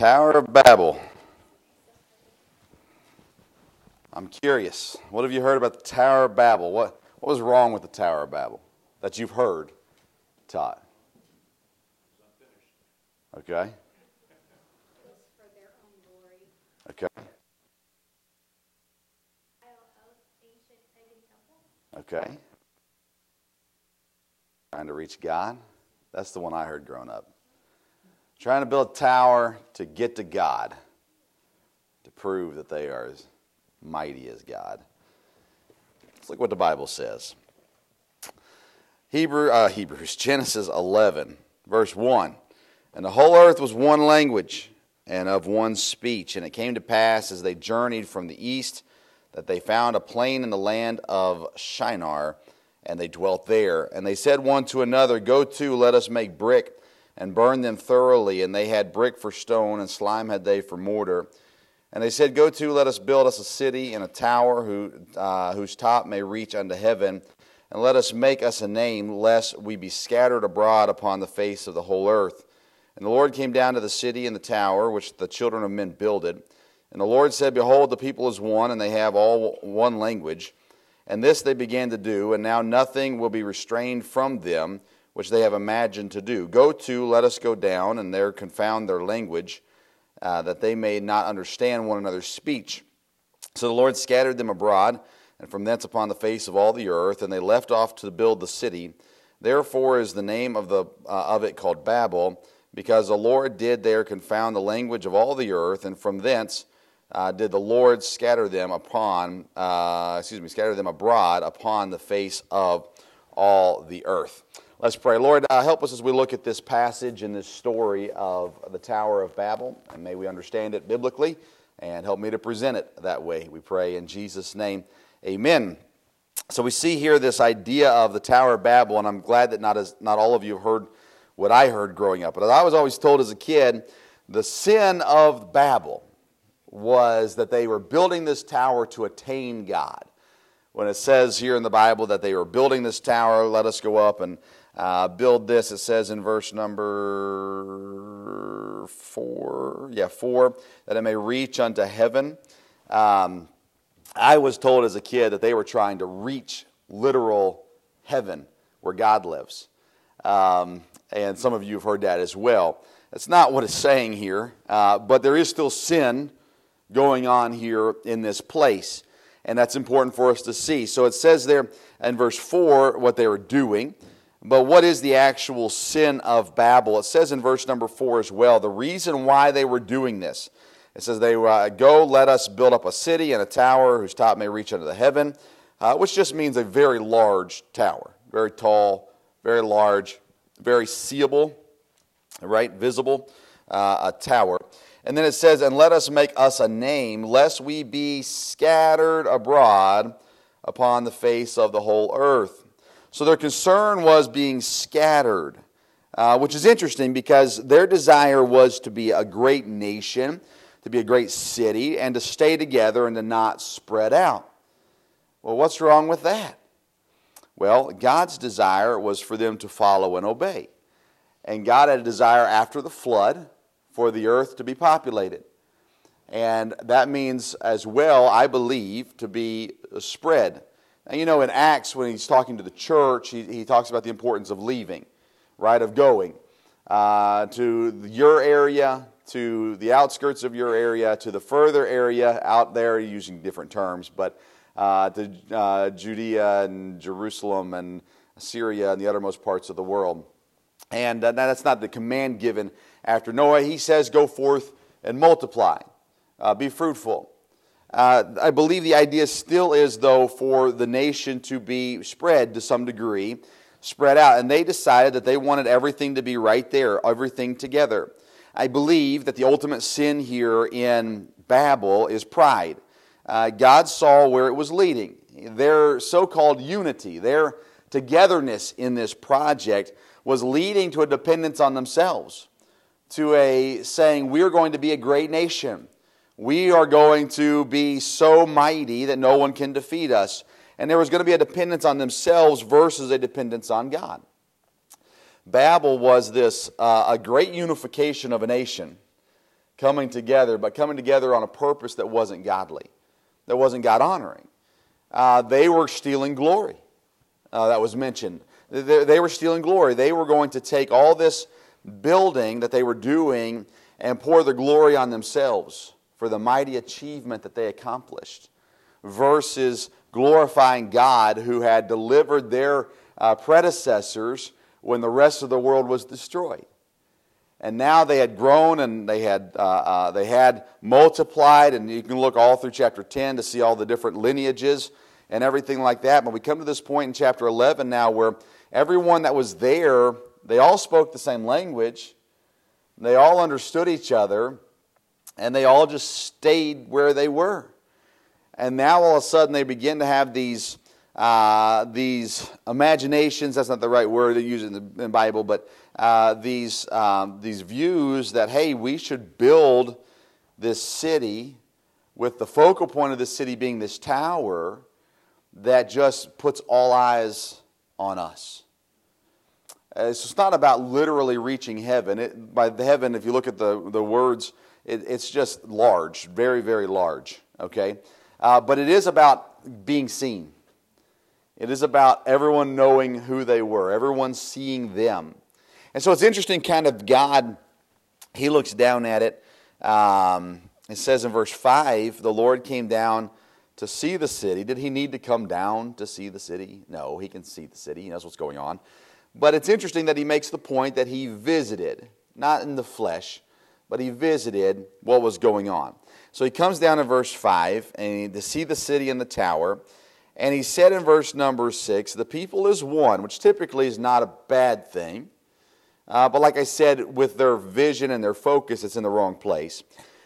Tower of Babel. I'm curious. What have you heard about the Tower of Babel? What, what was wrong with the Tower of Babel that you've heard taught? Okay. Okay. Okay. Trying to reach God. That's the one I heard growing up. Trying to build a tower to get to God, to prove that they are as mighty as God. Let's look what the Bible says. Hebrew, uh, Hebrews, Genesis 11, verse 1. And the whole earth was one language and of one speech. And it came to pass as they journeyed from the east that they found a plain in the land of Shinar, and they dwelt there. And they said one to another, Go to, let us make brick and burned them thoroughly. And they had brick for stone, and slime had they for mortar. And they said, Go to, let us build us a city and a tower who, uh, whose top may reach unto heaven. And let us make us a name, lest we be scattered abroad upon the face of the whole earth. And the Lord came down to the city and the tower, which the children of men builded. And the Lord said, Behold, the people is one, and they have all one language. And this they began to do, and now nothing will be restrained from them which they have imagined to do. Go to, let us go down, and there confound their language, uh, that they may not understand one another's speech. So the Lord scattered them abroad, and from thence upon the face of all the earth, and they left off to build the city. Therefore is the name of, the, uh, of it called Babel, because the Lord did there confound the language of all the earth, and from thence uh, did the Lord scatter them upon, uh, excuse me, scatter them abroad upon the face of all the earth. Let's pray. Lord, uh, help us as we look at this passage and this story of the Tower of Babel, and may we understand it biblically, and help me to present it that way. We pray in Jesus' name. Amen. So we see here this idea of the Tower of Babel, and I'm glad that not, as, not all of you have heard what I heard growing up. But I was always told as a kid, the sin of Babel was that they were building this tower to attain God. When it says here in the Bible that they were building this tower, let us go up and uh, build this, it says in verse number four, yeah, four, that it may reach unto heaven. Um, I was told as a kid that they were trying to reach literal heaven where God lives. Um, and some of you have heard that as well. That's not what it's saying here, uh, but there is still sin going on here in this place. And that's important for us to see. So it says there in verse 4 what they were doing. But what is the actual sin of Babel? It says in verse number 4 as well the reason why they were doing this. It says, They uh, go, let us build up a city and a tower whose top may reach unto the heaven, uh, which just means a very large tower, very tall, very large, very seeable, right? Visible, uh, a tower. And then it says, And let us make us a name, lest we be scattered abroad upon the face of the whole earth. So their concern was being scattered, uh, which is interesting because their desire was to be a great nation, to be a great city, and to stay together and to not spread out. Well, what's wrong with that? Well, God's desire was for them to follow and obey. And God had a desire after the flood for the earth to be populated. And that means, as well, I believe, to be spread. Now, you know, in Acts, when he's talking to the church, he, he talks about the importance of leaving, right? Of going uh, to your area, to the outskirts of your area, to the further area out there, using different terms, but uh, to uh, Judea and Jerusalem and Syria and the uttermost parts of the world. And uh, that's not the command given after Noah, he says, Go forth and multiply, uh, be fruitful. Uh, I believe the idea still is, though, for the nation to be spread to some degree, spread out. And they decided that they wanted everything to be right there, everything together. I believe that the ultimate sin here in Babel is pride. Uh, God saw where it was leading. Their so called unity, their togetherness in this project was leading to a dependence on themselves to a saying, We are going to be a great nation. We are going to be so mighty that no one can defeat us. And there was going to be a dependence on themselves versus a dependence on God. Babel was this uh, a great unification of a nation, coming together, but coming together on a purpose that wasn't godly, that wasn't God honoring. Uh, they were stealing glory. Uh, that was mentioned. They, they were stealing glory. They were going to take all this building that they were doing and pour the glory on themselves for the mighty achievement that they accomplished versus glorifying God who had delivered their uh, predecessors when the rest of the world was destroyed. And now they had grown and they had, uh, uh, they had multiplied, and you can look all through chapter 10 to see all the different lineages and everything like that. But we come to this point in chapter 11 now where everyone that was there, they all spoke the same language, they all understood each other, and they all just stayed where they were. And now all of a sudden they begin to have these, uh, these imaginations, that's not the right word to use in the, in Bible, but uh, these, um, these views that, hey, we should build this city with the focal point of the city being this tower that just puts all eyes on us. Uh, so it's not about literally reaching heaven. It, by the heaven, if you look at the, the words, it, it's just large, very, very large, okay? Uh, but it is about being seen. It is about everyone knowing who they were, everyone seeing them. And so it's interesting, kind of, God, He looks down at it. Um, it says in verse 5 the Lord came down to see the city. Did He need to come down to see the city? No, He can see the city, He knows what's going on. But it's interesting that He makes the point that He visited, not in the flesh, but He visited what was going on. So He comes down in verse 5 and to see the city and the tower. And he said in verse number 6, the people is one, which typically is not a bad thing. Uh, but like I said, with their vision and their focus, it's in the wrong place.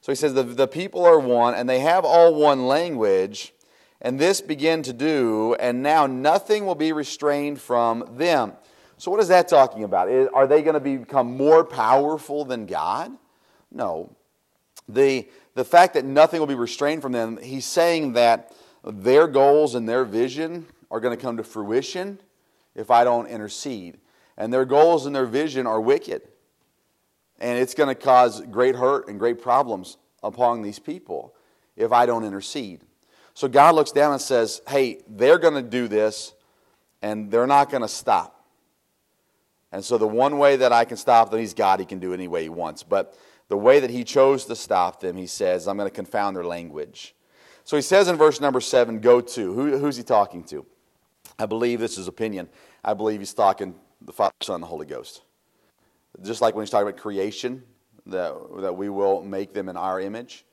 So he says, the, the people are one, and they have all one language, and this begin to do, and now nothing will be restrained from them. So, what is that talking about? Are they going to become more powerful than God? No. The, the fact that nothing will be restrained from them, he's saying that their goals and their vision are going to come to fruition if I don't intercede and their goals and their vision are wicked. And it's going to cause great hurt and great problems upon these people if I don't intercede. So God looks down and says, hey, they're going to do this and they're not going to stop. And so the one way that I can stop them, he's God, he can do it any way he wants. But the way that he chose to stop them, he says, I'm going to confound their language. So he says in verse number seven, go to. Who, who's he talking to? I believe this is opinion. I believe he's talking the Father, Son, and the Holy Ghost. Just like when he's talking about creation, that, that we will make them in our image.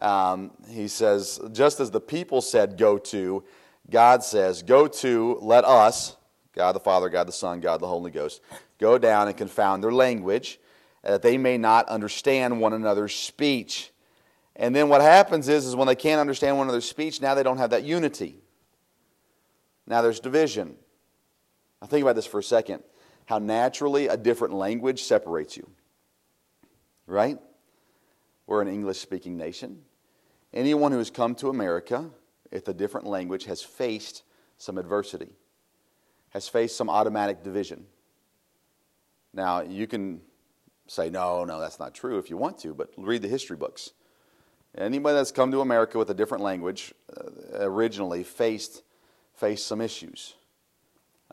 Um, he says, just as the people said, go to, God says, go to, let us, God the Father, God the Son, God the Holy Ghost, go down and confound their language, that they may not understand one another's speech. And then what happens is, is when they can't understand one another's speech, now they don't have that unity. Now there's division. Now think about this for a second how naturally a different language separates you. Right? We're an English speaking nation. Anyone who has come to America with a different language has faced some adversity, has faced some automatic division. Now, you can say, no, no, that's not true if you want to, but read the history books. Anybody that's come to America with a different language uh, originally faced, faced some issues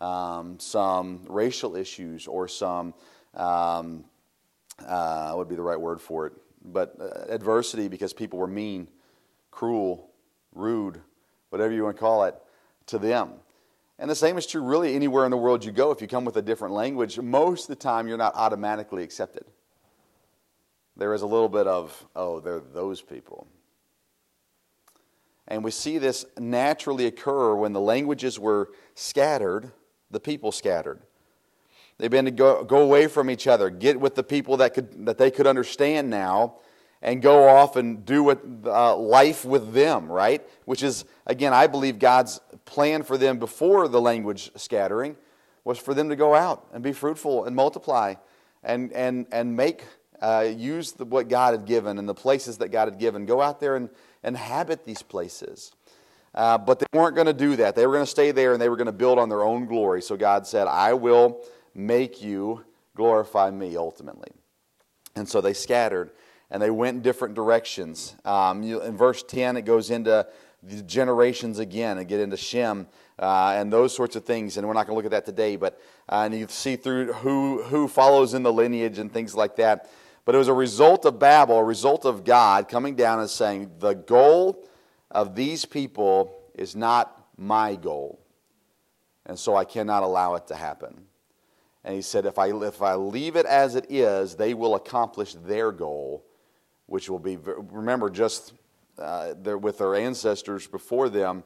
um, some racial issues or some, um, uh, would be the right word for it, but uh, adversity because people were mean, cruel, rude, whatever you want to call it, to them. And the same is true really anywhere in the world you go. If you come with a different language, most of the time you're not automatically accepted. There is a little bit of, oh, they're those people. And we see this naturally occur when the languages were scattered the people scattered. They've been to go, go away from each other, get with the people that, could, that they could understand now, and go off and do what, uh, life with them, right? Which is, again, I believe God's plan for them before the language scattering was for them to go out and be fruitful and multiply and, and, and make, uh, use the, what God had given and the places that God had given. Go out there and inhabit these places. Uh, but they weren't going to do that. They were going to stay there and they were going to build on their own glory. So God said, I will make you glorify me ultimately. And so they scattered and they went in different directions. Um, you, in verse 10, it goes into the generations again and get into Shem uh, and those sorts of things. And we're not going to look at that today, but uh, and you see through who, who follows in the lineage and things like that. But it was a result of Babel, a result of God coming down and saying, the goal of these people is not my goal. And so I cannot allow it to happen. And he said, if I, if I leave it as it is, they will accomplish their goal, which will be, remember, just uh, with their ancestors before them,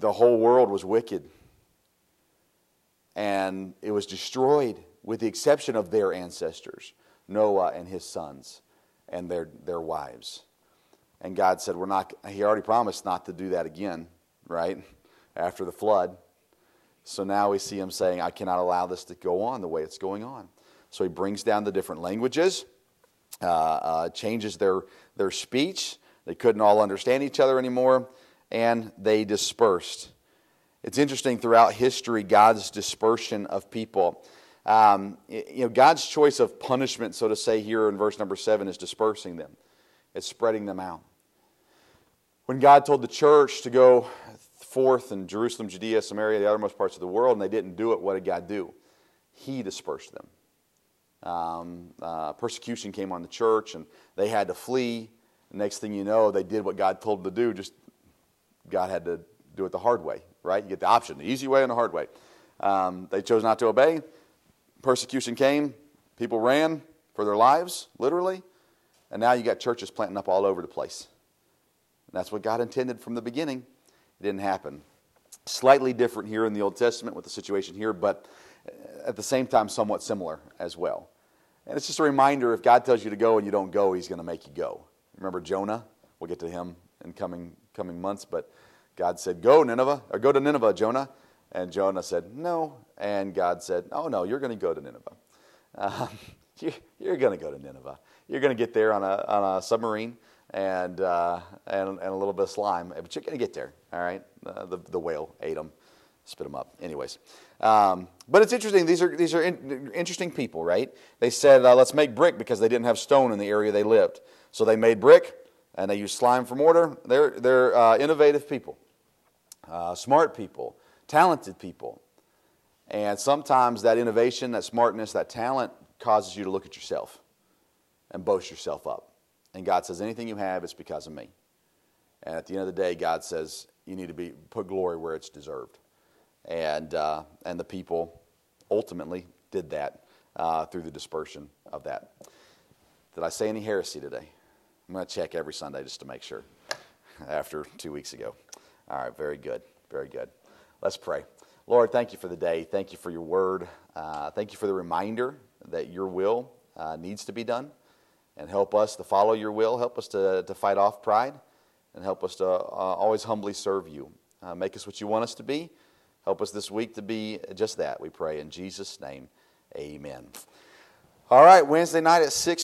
the whole world was wicked. And it was destroyed, with the exception of their ancestors, Noah and his sons and their, their wives. And God said, We're not, He already promised not to do that again, right? After the flood. So now we see Him saying, I cannot allow this to go on the way it's going on. So He brings down the different languages, uh, uh, changes their, their speech. They couldn't all understand each other anymore and they dispersed. It's interesting throughout history, God's dispersion of people. Um, you know, God's choice of punishment, so to say, here in verse number seven, is dispersing them. It's spreading them out. When God told the church to go forth in Jerusalem, Judea, Samaria, the outermost parts of the world, and they didn't do it, what did God do? He dispersed them. Um, uh, persecution came on the church, and they had to flee. Next thing you know, they did what God told them to do, just God had to do it the hard way, right? You get the option, the easy way and the hard way. Um, they chose not to obey. Persecution came. People ran for their lives, literally. And now you got churches planting up all over the place. And that's what God intended from the beginning. It didn't happen. Slightly different here in the Old Testament with the situation here, but at the same time, somewhat similar as well. And it's just a reminder if God tells you to go and you don't go, He's going to make you go. Remember Jonah? We'll get to him in coming coming months, but God said, Go, Nineveh, or go to Nineveh, Jonah. And Jonah said, No. And God said, Oh, no, you're going to go to Nineveh. Um, you're going to go to Nineveh. You're going to get there on a, on a submarine and, uh, and, and a little bit of slime, but you're going to get there, all right? Uh, the, the whale ate them, spit them up. Anyways. Um, but it's interesting. These are, these are in, interesting people, right? They said, uh, let's make brick because they didn't have stone in the area they lived. So they made brick and they use slime for mortar. They're, they're uh, innovative people, uh, smart people, talented people. And sometimes that innovation, that smartness, that talent causes you to look at yourself and boast yourself up. And God says, anything you have, it's because of me. And at the end of the day, God says, you need to be, put glory where it's deserved. And, uh, and the people ultimately did that uh, through the dispersion of that. Did I say any heresy today? I'm going to check every Sunday just to make sure after two weeks ago. All right, very good. Very good. Let's pray. Lord, thank you for the day. Thank you for your word. Uh, thank you for the reminder that your will uh, needs to be done. And help us to follow your will. Help us to, to fight off pride. And help us to uh, always humbly serve you. Uh, make us what you want us to be. Help us this week to be just that, we pray. In Jesus' name, amen. All right, Wednesday night at 6.